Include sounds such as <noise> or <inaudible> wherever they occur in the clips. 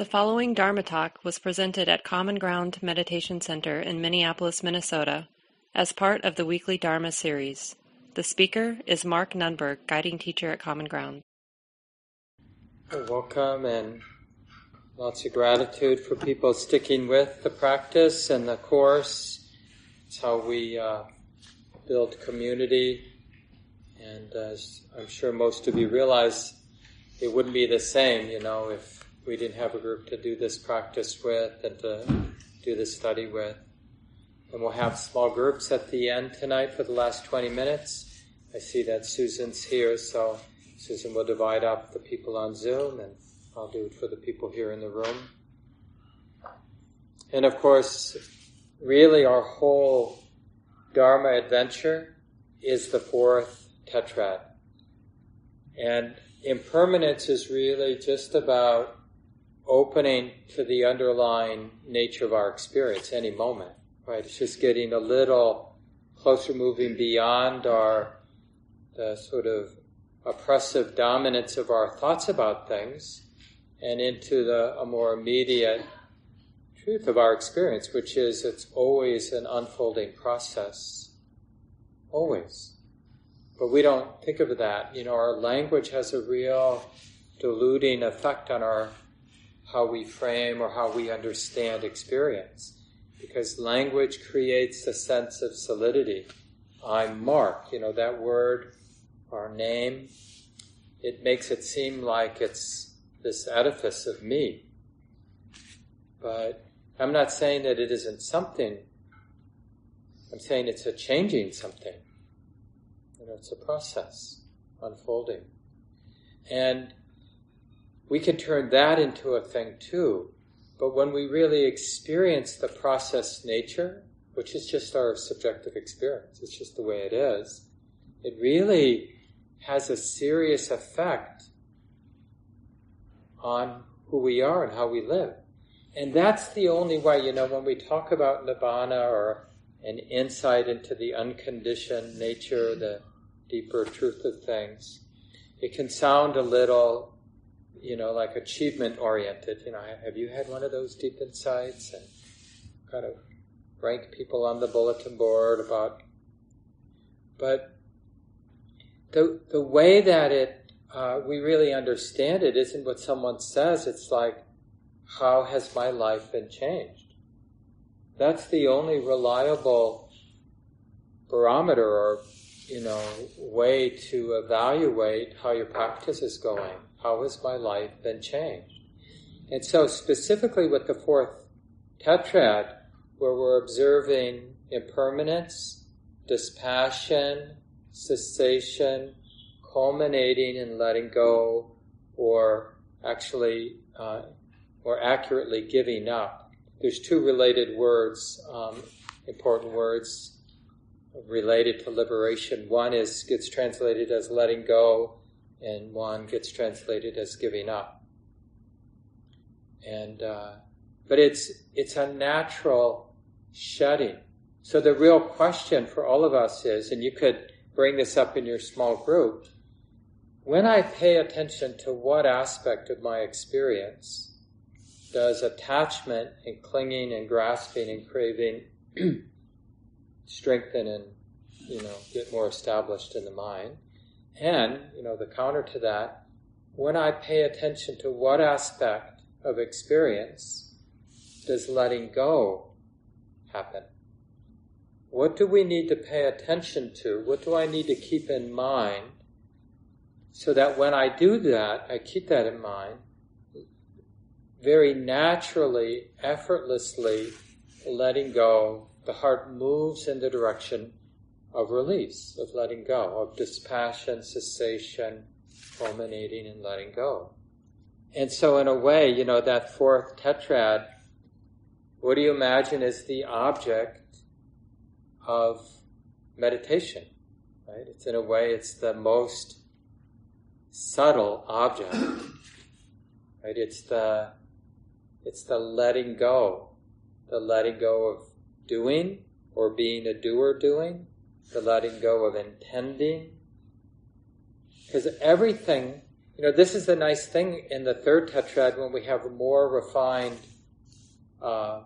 The following Dharma talk was presented at Common Ground Meditation Center in Minneapolis, Minnesota, as part of the weekly Dharma series. The speaker is Mark Nunberg, guiding teacher at Common Ground. Welcome and lots of gratitude for people sticking with the practice and the course. It's how we uh, build community. And as I'm sure most of you realize, it wouldn't be the same, you know, if we didn't have a group to do this practice with and to do this study with. And we'll have small groups at the end tonight for the last 20 minutes. I see that Susan's here, so Susan will divide up the people on Zoom and I'll do it for the people here in the room. And of course, really our whole Dharma adventure is the fourth tetrad. And impermanence is really just about opening to the underlying nature of our experience any moment, right? It's just getting a little closer, moving beyond our the sort of oppressive dominance of our thoughts about things and into the a more immediate truth of our experience, which is it's always an unfolding process. Always. But we don't think of that. You know, our language has a real diluting effect on our how we frame or how we understand experience. Because language creates a sense of solidity. I'm Mark, you know, that word, our name, it makes it seem like it's this edifice of me. But I'm not saying that it isn't something. I'm saying it's a changing something. You know, it's a process unfolding. And we can turn that into a thing too. But when we really experience the process nature, which is just our subjective experience, it's just the way it is, it really has a serious effect on who we are and how we live. And that's the only way, you know, when we talk about nibbana or an insight into the unconditioned nature, the deeper truth of things, it can sound a little you know, like achievement oriented. You know, have you had one of those deep insights and kind of rank people on the bulletin board about? But the the way that it uh, we really understand it isn't what someone says. It's like, how has my life been changed? That's the only reliable barometer or you know way to evaluate how your practice is going how has my life been changed? And so, specifically with the fourth tetrad, where we're observing impermanence, dispassion, cessation, culminating in letting go, or actually, uh, or accurately giving up. There's two related words, um, important words related to liberation. One is gets translated as letting go, and one gets translated as giving up. And uh, but it's it's a natural shedding. So the real question for all of us is, and you could bring this up in your small group, when I pay attention to what aspect of my experience does attachment and clinging and grasping and craving <clears throat> strengthen and you know get more established in the mind and, you know, the counter to that, when I pay attention to what aspect of experience does letting go happen? What do we need to pay attention to? What do I need to keep in mind so that when I do that, I keep that in mind, very naturally, effortlessly letting go, the heart moves in the direction of release, of letting go, of dispassion, cessation, culminating in letting go. And so, in a way, you know, that fourth tetrad, what do you imagine is the object of meditation? Right? It's in a way, it's the most subtle object. Right? It's the it's the letting go, the letting go of doing or being a doer doing, the letting go of intending. Because everything you know, this is the nice thing in the third tetrad when we have more refined uh,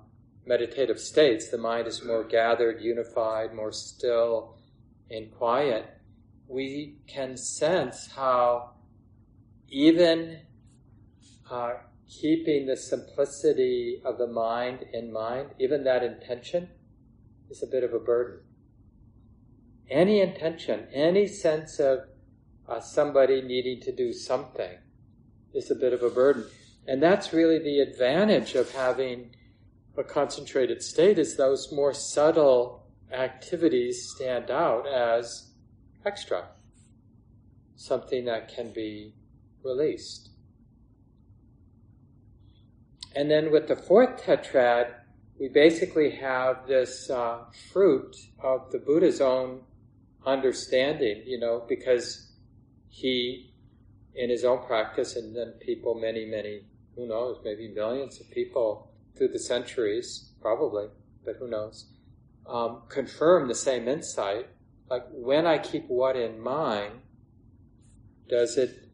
meditative states. The mind is more gathered, unified, more still and quiet. We can sense how even uh, keeping the simplicity of the mind in mind, even that intention, is a bit of a burden. Any intention, any sense of uh, somebody needing to do something is a bit of a burden. And that's really the advantage of having a concentrated state is those more subtle activities stand out as extra. Something that can be released. And then with the fourth tetrad, we basically have this uh, fruit of the Buddha's own understanding, you know, because he, in his own practice, and then people, many, many, who knows, maybe millions of people through the centuries, probably, but who knows, um, confirm the same insight. Like, when I keep what in mind, does it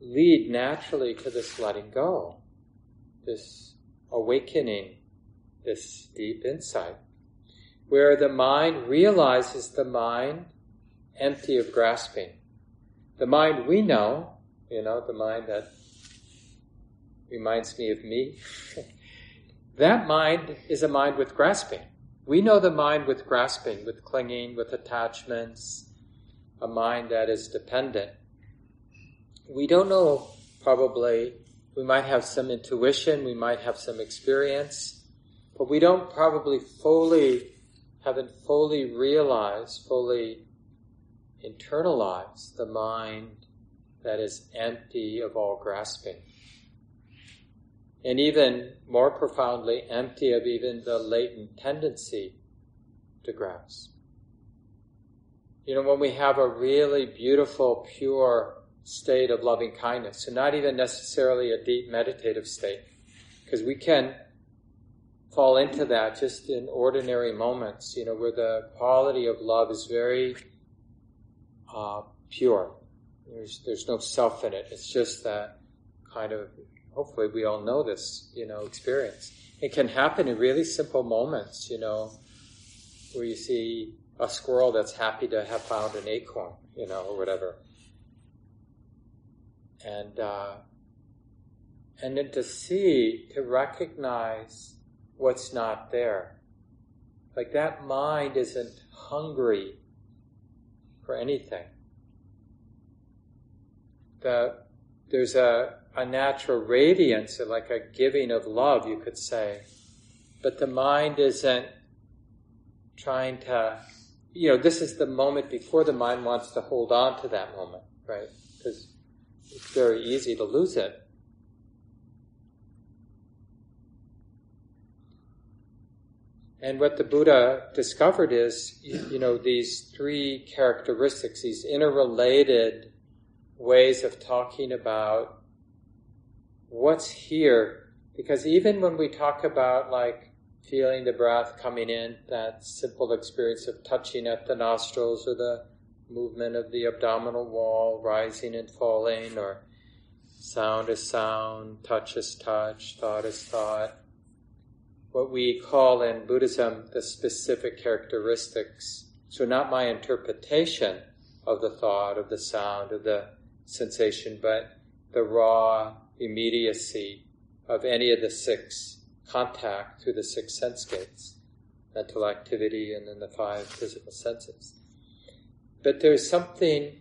lead naturally to this letting go, this awakening, this deep insight, where the mind realizes the mind empty of grasping. The mind we know, you know, the mind that reminds me of me, <laughs> that mind is a mind with grasping. We know the mind with grasping, with clinging, with attachments, a mind that is dependent we don't know probably, we might have some intuition, we might have some experience, but we don't probably fully, haven't fully realized, fully internalized the mind that is empty of all grasping. And even more profoundly, empty of even the latent tendency to grasp. You know, when we have a really beautiful, pure state of loving kindness. So, not even necessarily a deep meditative state, because we can fall into that just in ordinary moments, you know, where the quality of love is very uh, pure. There's, there's no self in it. It's just that kind of, hopefully we all know this, you know, experience. It can happen in really simple moments, you know, where you see a squirrel that's happy to have found an acorn, you know, or whatever and uh, and then to see, to recognize what's not there. Like that mind isn't hungry for anything. The, there's a, a natural radiance, like a giving of love, you could say. But the mind isn't trying to, you know, this is the moment before the mind wants to hold on to that moment, right? Because it's very easy to lose it. And what the Buddha discovered is, you know, these three characteristics, these interrelated ways of talking about what's here. Because even when we talk about like feeling the breath coming in, that simple experience of touching at the nostrils or the movement of the abdominal wall rising and falling, or sound is sound, touch is touch, thought is thought. What we call in Buddhism the specific characteristics. So, not my interpretation of the thought, of the sound, of the sensation, but the raw immediacy of any of the six contact through the six sense gates mental activity and then the five physical senses. But there's something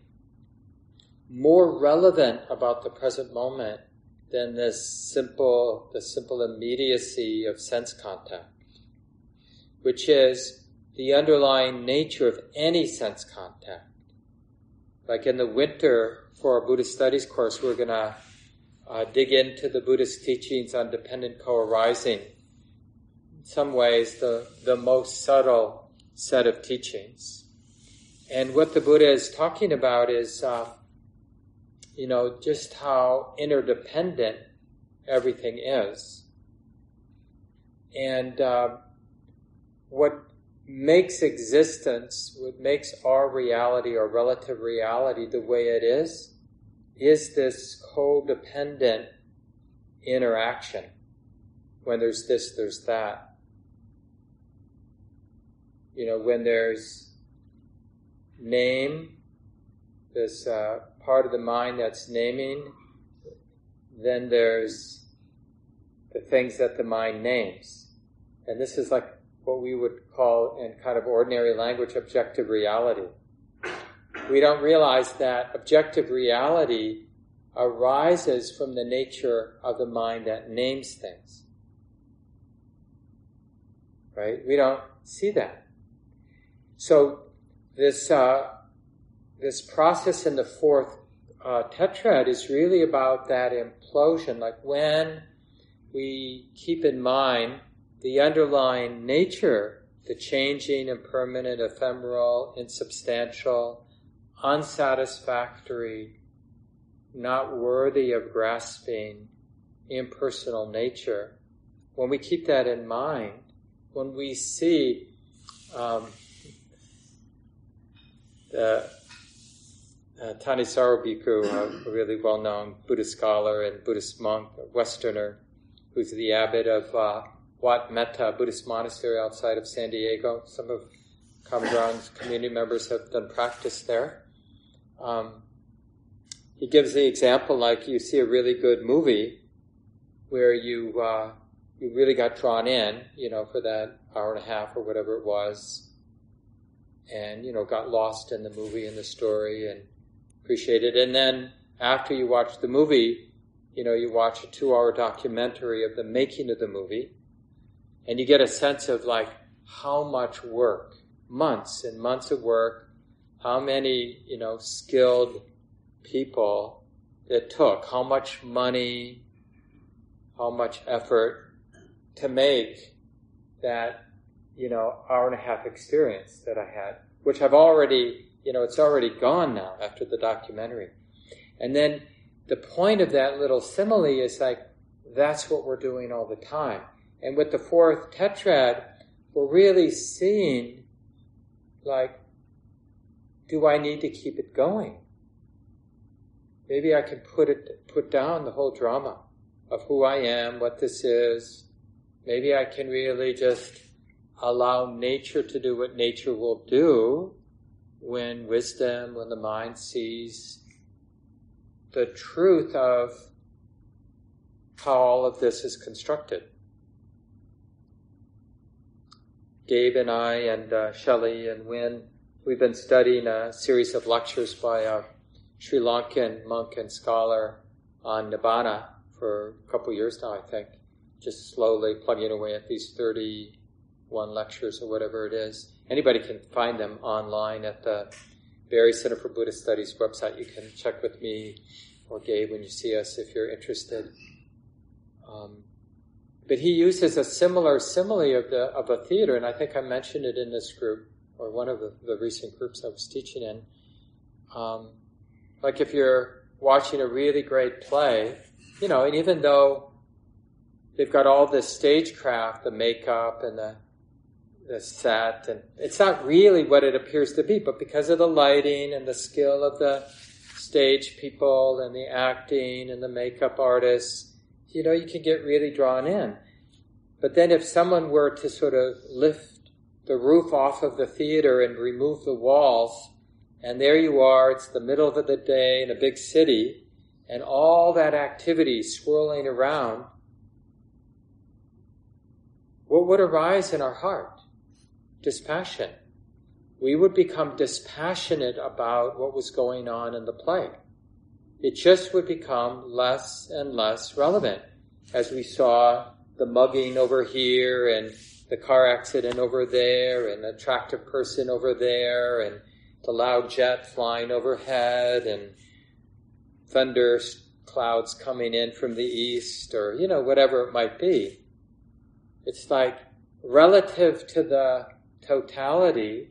more relevant about the present moment than this simple, the simple immediacy of sense contact, which is the underlying nature of any sense contact. Like in the winter for our Buddhist studies course, we're going to uh, dig into the Buddhist teachings on dependent co-arising. In some ways, the, the most subtle set of teachings. And what the Buddha is talking about is, uh, you know, just how interdependent everything is. And uh, what makes existence, what makes our reality, our relative reality, the way it is, is this codependent interaction. When there's this, there's that. You know, when there's name, this uh, part of the mind that's naming, then there's the things that the mind names. And this is like what we would call, in kind of ordinary language, objective reality. We don't realize that objective reality arises from the nature of the mind that names things. Right? We don't see that. So this uh, this process in the fourth uh, tetrad is really about that implosion. Like when we keep in mind the underlying nature, the changing, impermanent, ephemeral, insubstantial, unsatisfactory, not worthy of grasping, impersonal nature. When we keep that in mind, when we see um, the uh, Thanissaro Bhikkhu, a really well-known Buddhist scholar and Buddhist monk, a Westerner, who's the abbot of uh, Wat Metta Buddhist monastery outside of San Diego. Some of Common community members have done practice there. Um, he gives the example like you see a really good movie where you uh, you really got drawn in, you know, for that hour and a half or whatever it was, and you know got lost in the movie and the story and appreciated. And then after you watch the movie, you know, you watch a two-hour documentary of the making of the movie, and you get a sense of like how much work, months and months of work, how many you know skilled people it took, how much money, how much effort to make that, you know, hour and a half experience that I had, which I've already, you know, it's already gone now after the documentary. And then the point of that little simile is like, that's what we're doing all the time. And with the fourth tetrad, we're really seeing, like, do I need to keep it going? maybe I can put it, put down the whole drama of who I am, what this is. Maybe I can really just allow nature to do what nature will do when wisdom, when the mind sees the truth of how all of this is constructed. Gabe and I and uh, Shelley and Wynne, we've been studying a series of lectures by a Sri Lankan monk and scholar on Nibbana for a couple years now, I think, just slowly plugging away at these 31 lectures or whatever it is. Anybody can find them online at the Barre Center for Buddhist Studies website. You can check with me or Gabe when you see us if you're interested. Um, but he uses a similar simile of the of a theater, and I think I mentioned it in this group or one of the, the recent groups I was teaching in. Um, like if you're watching a really great play, you know, and even though they've got all this stagecraft, the makeup and the the set, and it's not really what it appears to be, but because of the lighting and the skill of the stage people and the acting and the makeup artists, you know, you can get really drawn in. But then if someone were to sort of lift the roof off of the theater and remove the walls, and there you are, it's the middle of the day in a big city, and all that activity swirling around. What would arise in our heart? Dispassion. We would become dispassionate about what was going on in the play. It just would become less and less relevant as we saw the mugging over here and the car accident over there and attractive person over there and the loud jet flying overhead and thunder clouds coming in from the east or, you know, whatever it might be. It's like relative to the totality,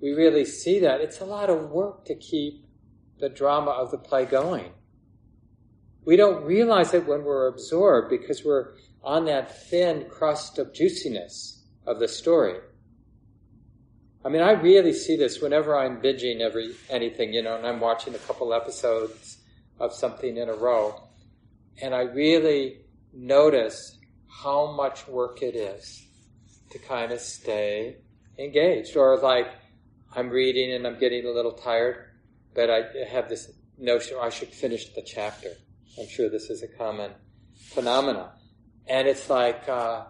we really see that. It's a lot of work to keep the drama of the play going. We don't realize it when we're absorbed because we're on that thin crust of juiciness of the story. I mean, I really see this whenever I'm binging every anything, you know, and I'm watching a couple episodes of something in a row. And I really notice how much work it is to kind of stay engaged. Or like I'm reading and I'm getting a little tired, but I have this notion oh, I should finish the chapter. I'm sure this is a common phenomenon. And it's like, uh,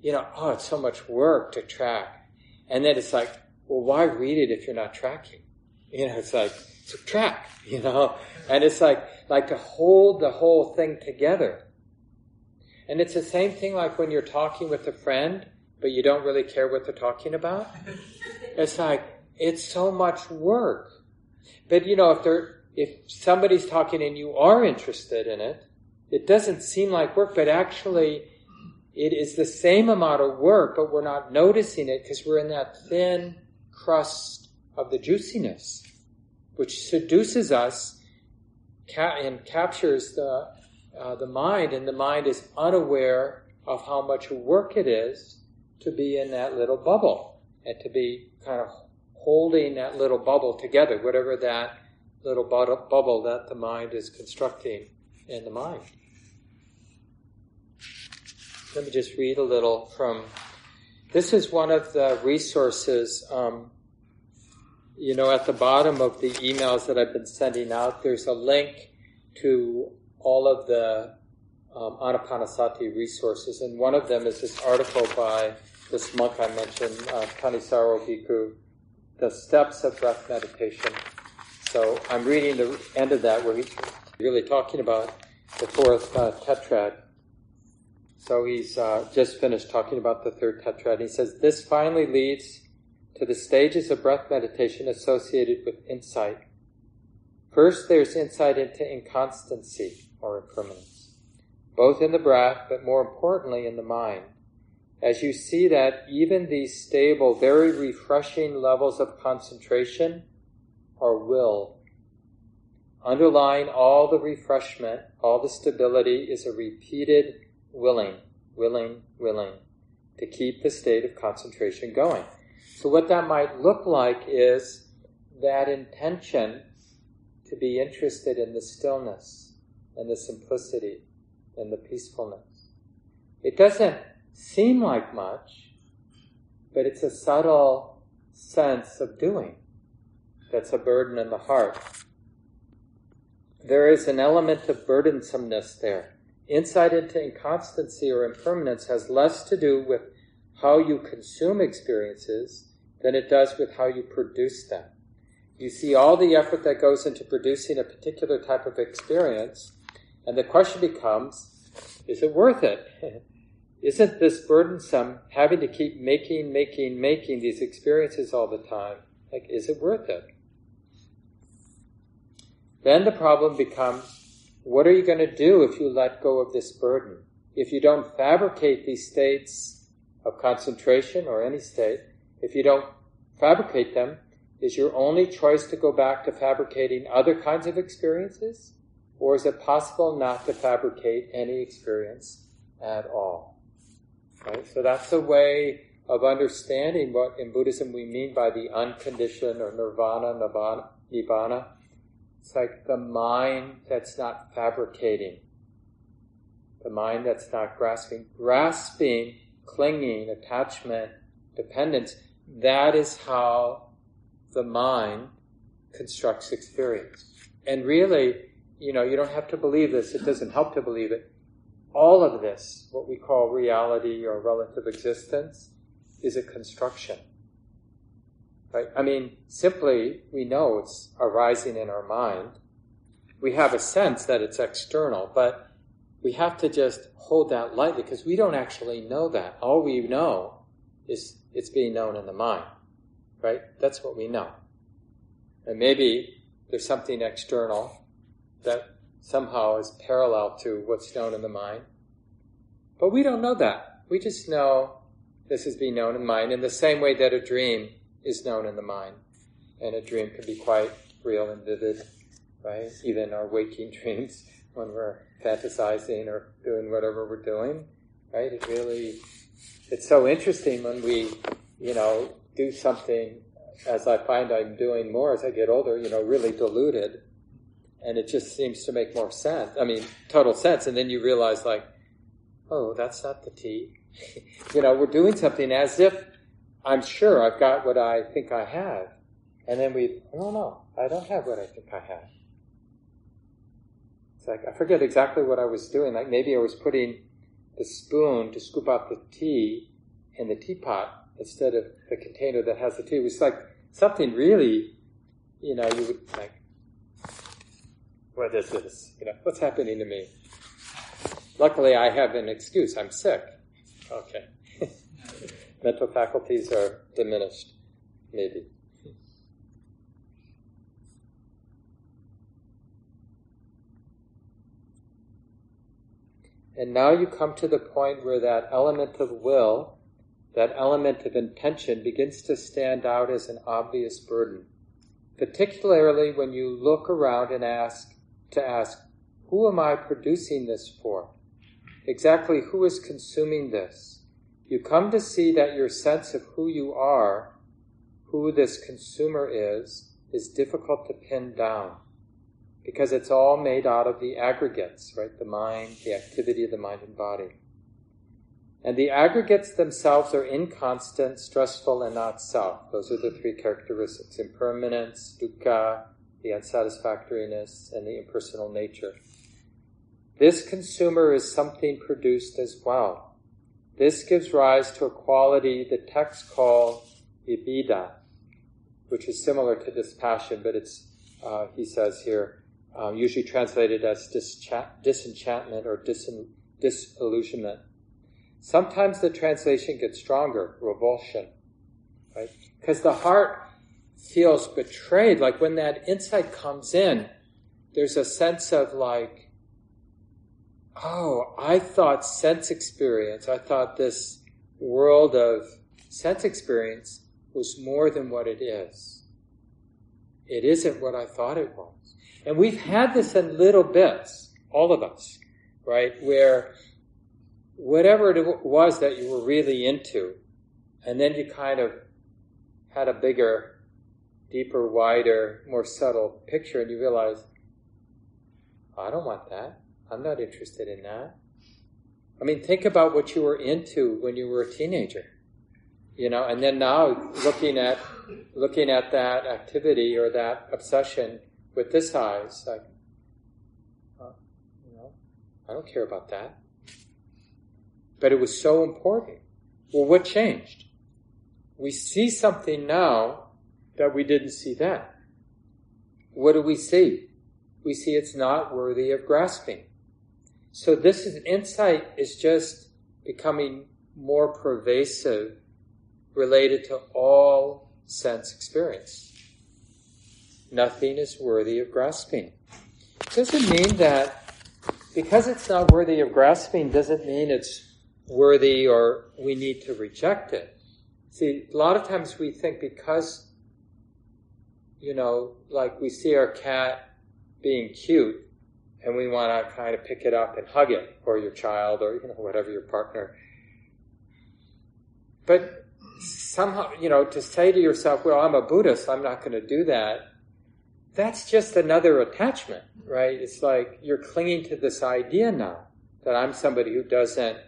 you know, oh, it's so much work to track. And then it's like, well, why read it if you're not tracking? You know, it's like, to track, <laughs> you know? And it's like, like to hold the whole thing together. And it's the same thing like when you're talking with a friend, but you don't really care what they're talking about. It's like, it's so much work. But you know, if they're, if somebody's talking and you are interested in it, it doesn't seem like work, but actually it is the same amount of work, but we're not noticing it because we're in that thin crust of the juiciness, which seduces us and captures the, uh, the mind, and the mind is unaware of how much work it is to be in that little bubble and to be kind of holding that little bubble together, whatever that little bubble that the mind is constructing in the mind. Let me just read a little from. This is one of the resources. Um, you know, at the bottom of the emails that I've been sending out, there's a link to all of the um, Anapanasati resources, and one of them is this article by this monk I mentioned, uh, Thanissaro Bhikkhu, The Steps of Breath Meditation. So I'm reading the end of that where he's really talking about the fourth uh, tetrad. So he's uh, just finished talking about the third tetrad. He says, This finally leads to the stages of breath meditation associated with insight. First, there's insight into inconstancy or impermanence, both in the breath, but more importantly in the mind. As you see that even these stable, very refreshing levels of concentration are will. Underlying all the refreshment, all the stability is a repeated willing, willing, willing to keep the state of concentration going. So, what that might look like is that intention to be interested in the stillness and the simplicity and the peacefulness. It doesn't seem like much, but it's a subtle sense of doing that's a burden in the heart. There is an element of burdensomeness there. Insight into inconstancy or impermanence has less to do with how you consume experiences than it does with how you produce them. You see all the effort that goes into producing a particular type of experience, and the question becomes, is it worth it? <laughs> Isn't this burdensome having to keep making, making, making these experiences all the time? Like, is it worth it? Then the problem becomes, what are you going to do if you let go of this burden? If you don't fabricate these states of concentration or any state, if you don't fabricate them, is your only choice to go back to fabricating other kinds of experiences? Or is it possible not to fabricate any experience at all? Right? So that's a way of understanding what in Buddhism we mean by the unconditioned or nirvana, nibbana, nibbana it's like the mind that's not fabricating, the mind that's not grasping. Grasping, clinging, attachment, dependence, that is how the mind constructs experience. And really, you know, you don't have to believe this, it doesn't help to believe it. All of this, what we call reality or relative existence, is a construction. Right? I mean, simply, we know it's arising in our mind. We have a sense that it's external, but we have to just hold that lightly because we don't actually know that. All we know is it's being known in the mind. Right? That's what we know. And maybe there's something external that somehow is parallel to what's known in the mind. But we don't know that. We just know this is being known in mind in the same way that a dream is known in the mind. And a dream can be quite real and vivid, right? Even our waking <laughs> dreams when we're fantasizing or doing whatever we're doing, right? It really, it's so interesting when we, you know, do something as I find I'm doing more as I get older, you know, really diluted. And it just seems to make more sense. I mean, total sense. And then you realize, like, oh, that's not the tea. <laughs> you know, we're doing something as if I'm sure I've got what I think I have. And then we, oh no, I don't have what I think I have. It's like, I forget exactly what I was doing. Like maybe I was putting the spoon to scoop out the tea in the teapot instead of the container that has the tea. It was like something really, you know, you would like, what is this? You know, what's happening to me? Luckily, I have an excuse. I'm sick. Okay. <laughs> Mental faculties are diminished, maybe. And now you come to the point where that element of will, that element of intention begins to stand out as an obvious burden. Particularly when you look around and ask, to ask, who am I producing this for? Exactly who is consuming this? You come to see that your sense of who you are, who this consumer is, is difficult to pin down because it's all made out of the aggregates, right? The mind, the activity of the mind and body. And the aggregates themselves are inconstant, stressful, and not self. Those are the three characteristics impermanence, dukkha, the unsatisfactoriness, and the impersonal nature. This consumer is something produced as well. This gives rise to a quality the texts call nibbida, which is similar to dispassion, but it's, uh, he says here, um, usually translated as disenchantment or disillusionment. Sometimes the translation gets stronger, revulsion, right? Because the heart feels betrayed. Like when that insight comes in, there's a sense of like, oh, I thought sense experience, I thought this world of sense experience was more than what it is. It isn't what I thought it was. And we've had this in little bits, all of us, right? Where whatever it was that you were really into, and then you kind of had a bigger, deeper, wider, more subtle picture, and you realize, I don't want that. I'm not interested in that. I mean, think about what you were into when you were a teenager, you know, and then now looking at looking at that activity or that obsession with this eyes, like, uh, you know, I don't care about that. But it was so important. Well, what changed? We see something now that we didn't see then. What do we see? We see it's not worthy of grasping. So this is, insight is just becoming more pervasive related to all sense experience nothing is worthy of grasping. Doesn't mean that because it's not worthy of grasping doesn't mean it's worthy or we need to reject it. See, a lot of times we think because, you know, like we see our cat being cute and we want to kind of pick it up and hug it or your child or, you know, whatever your partner. But somehow, you know, to say to yourself, well, I'm a Buddhist, I'm not going to do that that's just another attachment, right? It's like you're clinging to this idea now that I'm somebody who doesn't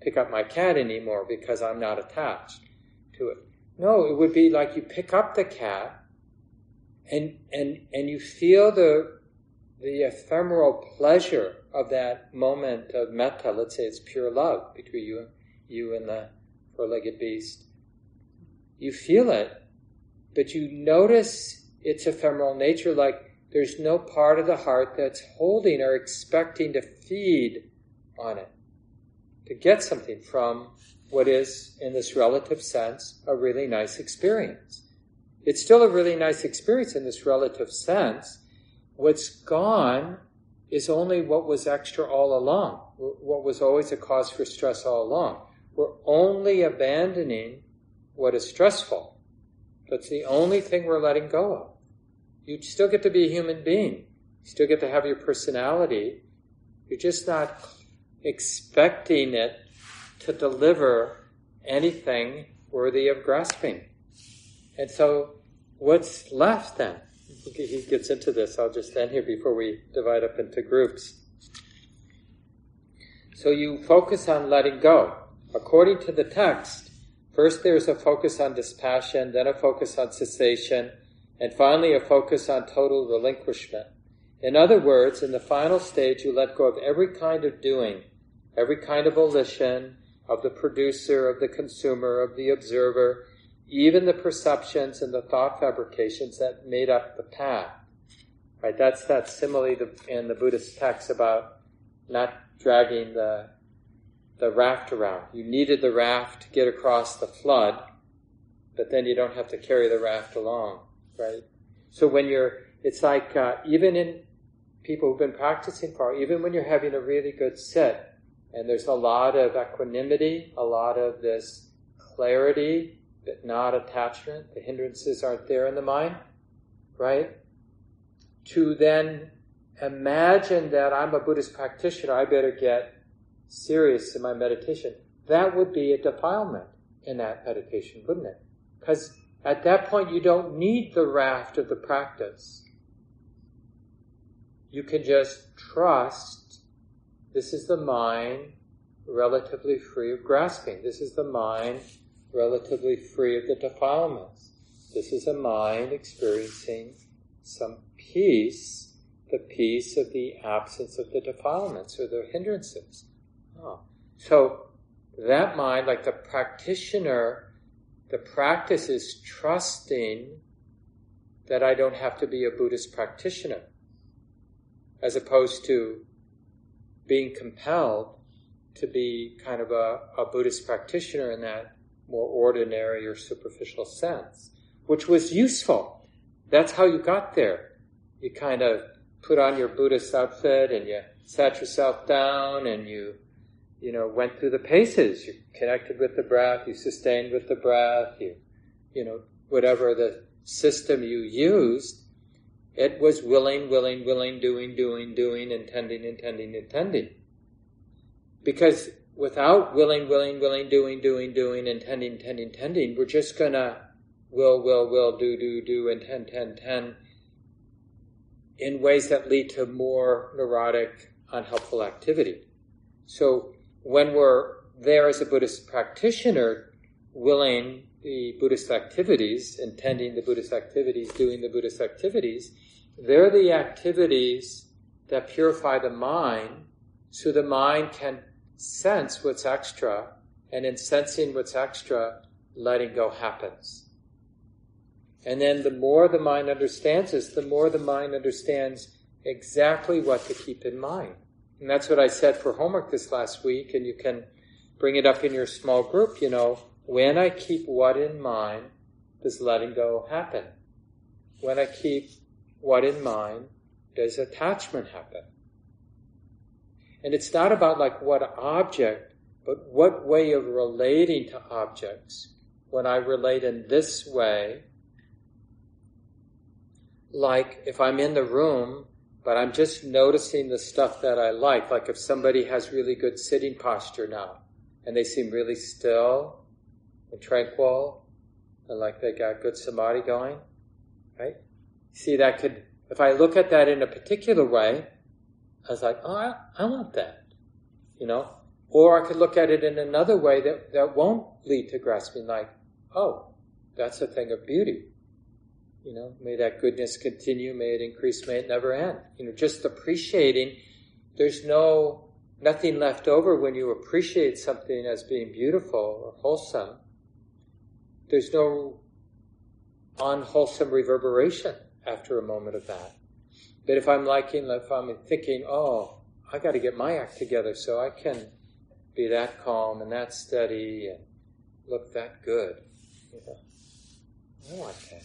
pick up my cat anymore because I'm not attached to it. No, it would be like you pick up the cat and and and you feel the the ephemeral pleasure of that moment of metta, let's say it's pure love between you you and the four-legged beast. You feel it, but you notice its ephemeral nature, like there's no part of the heart that's holding or expecting to feed on it, to get something from what is, in this relative sense, a really nice experience. It's still a really nice experience in this relative sense. What's gone is only what was extra all along, what was always a cause for stress all along. We're only abandoning what is stressful. That's the only thing we're letting go of. You still get to be a human being. You still get to have your personality. You're just not expecting it to deliver anything worthy of grasping. And so, what's left then? he gets into this. I'll just end here before we divide up into groups. So you focus on letting go. According to the text, first there's a focus on dispassion, then a focus on cessation, and finally a focus on total relinquishment. In other words, in the final stage, you let go of every kind of doing, every kind of volition, of the producer, of the consumer, of the observer, even the perceptions and the thought fabrications that made up the path. Right? That's that simile in the Buddhist text about not dragging the the raft around. You needed the raft to get across the flood, but then you don't have to carry the raft along, right? So when you're, it's like uh, even in people who've been practicing for, even when you're having a really good sit, and there's a lot of equanimity, a lot of this clarity, but not attachment. The hindrances aren't there in the mind, right? To then imagine that I'm a Buddhist practitioner, I better get serious in my meditation. That would be a defilement in that meditation, wouldn't it? Because at that point, you don't need the raft of the practice. You can just trust this is the mind relatively free of grasping. This is the mind relatively free of the defilements. This is a mind experiencing some peace, the peace of the absence of the defilements or the hindrances. Oh. So that mind, like the practitioner, the practice is trusting that I don't have to be a Buddhist practitioner, as opposed to being compelled to be kind of a, a Buddhist practitioner in that more ordinary or superficial sense, which was useful. That's how you got there. You kind of put on your Buddhist outfit and you sat yourself down and you, you know, went through the paces. You connected with the breath, you sustained with the breath, you, you know, whatever the system you used, it was willing, willing, willing, doing, doing, doing, intending, intending, intending. Because without willing, willing, willing, doing, doing, doing, intending, intending, intending, we're just gonna will, will, will, do, do, do, intend, intend, intend in ways that lead to more neurotic, unhelpful activity. So when we're there as a Buddhist practitioner, willing the Buddhist activities, intending the Buddhist activities, doing the Buddhist activities, they're the activities that purify the mind so the mind can sense what's extra, and in sensing what's extra, letting go happens. And then the more the mind understands this, the more the mind understands exactly what to keep in mind. And that's what I said for homework this last week, and you can bring it up in your small group, you know, when I keep what in mind, does letting go happen? When I keep what in mind, does attachment happen? And it's not about like what object, but what way of relating to objects. When I relate in this way, like if I'm in the room, but I'm just noticing the stuff that I like, like if somebody has really good sitting posture now, and they seem really still and tranquil, and like they got good samadhi going, right? See, that could, if I look at that in a particular way, I was like, oh, I, I want that, you know? Or I could look at it in another way that, that won't lead to grasping, like, oh, that's a thing of beauty. You know, may that goodness continue, may it increase, may it never end. You know, just appreciating, there's no, nothing left over when you appreciate something as being beautiful or wholesome. There's no unwholesome reverberation after a moment of that. But if I'm liking, if I'm thinking, oh, I got to get my act together so I can be that calm and that steady and look that good, you know, I want that.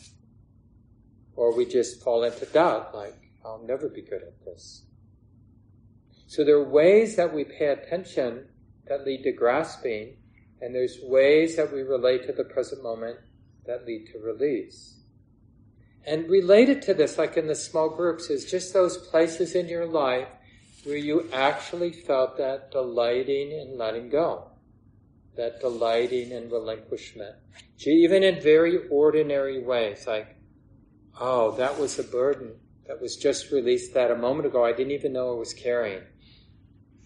Or we just fall into doubt, like, I'll never be good at this. So there are ways that we pay attention that lead to grasping, and there's ways that we relate to the present moment that lead to release. And related to this, like in the small groups, is just those places in your life where you actually felt that delighting in letting go, that delighting in relinquishment. Even in very ordinary ways, like, oh, that was a burden that was just released that a moment ago I didn't even know I was carrying.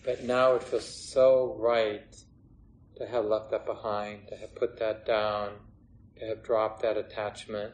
But now it feels so right to have left that behind, to have put that down, to have dropped that attachment.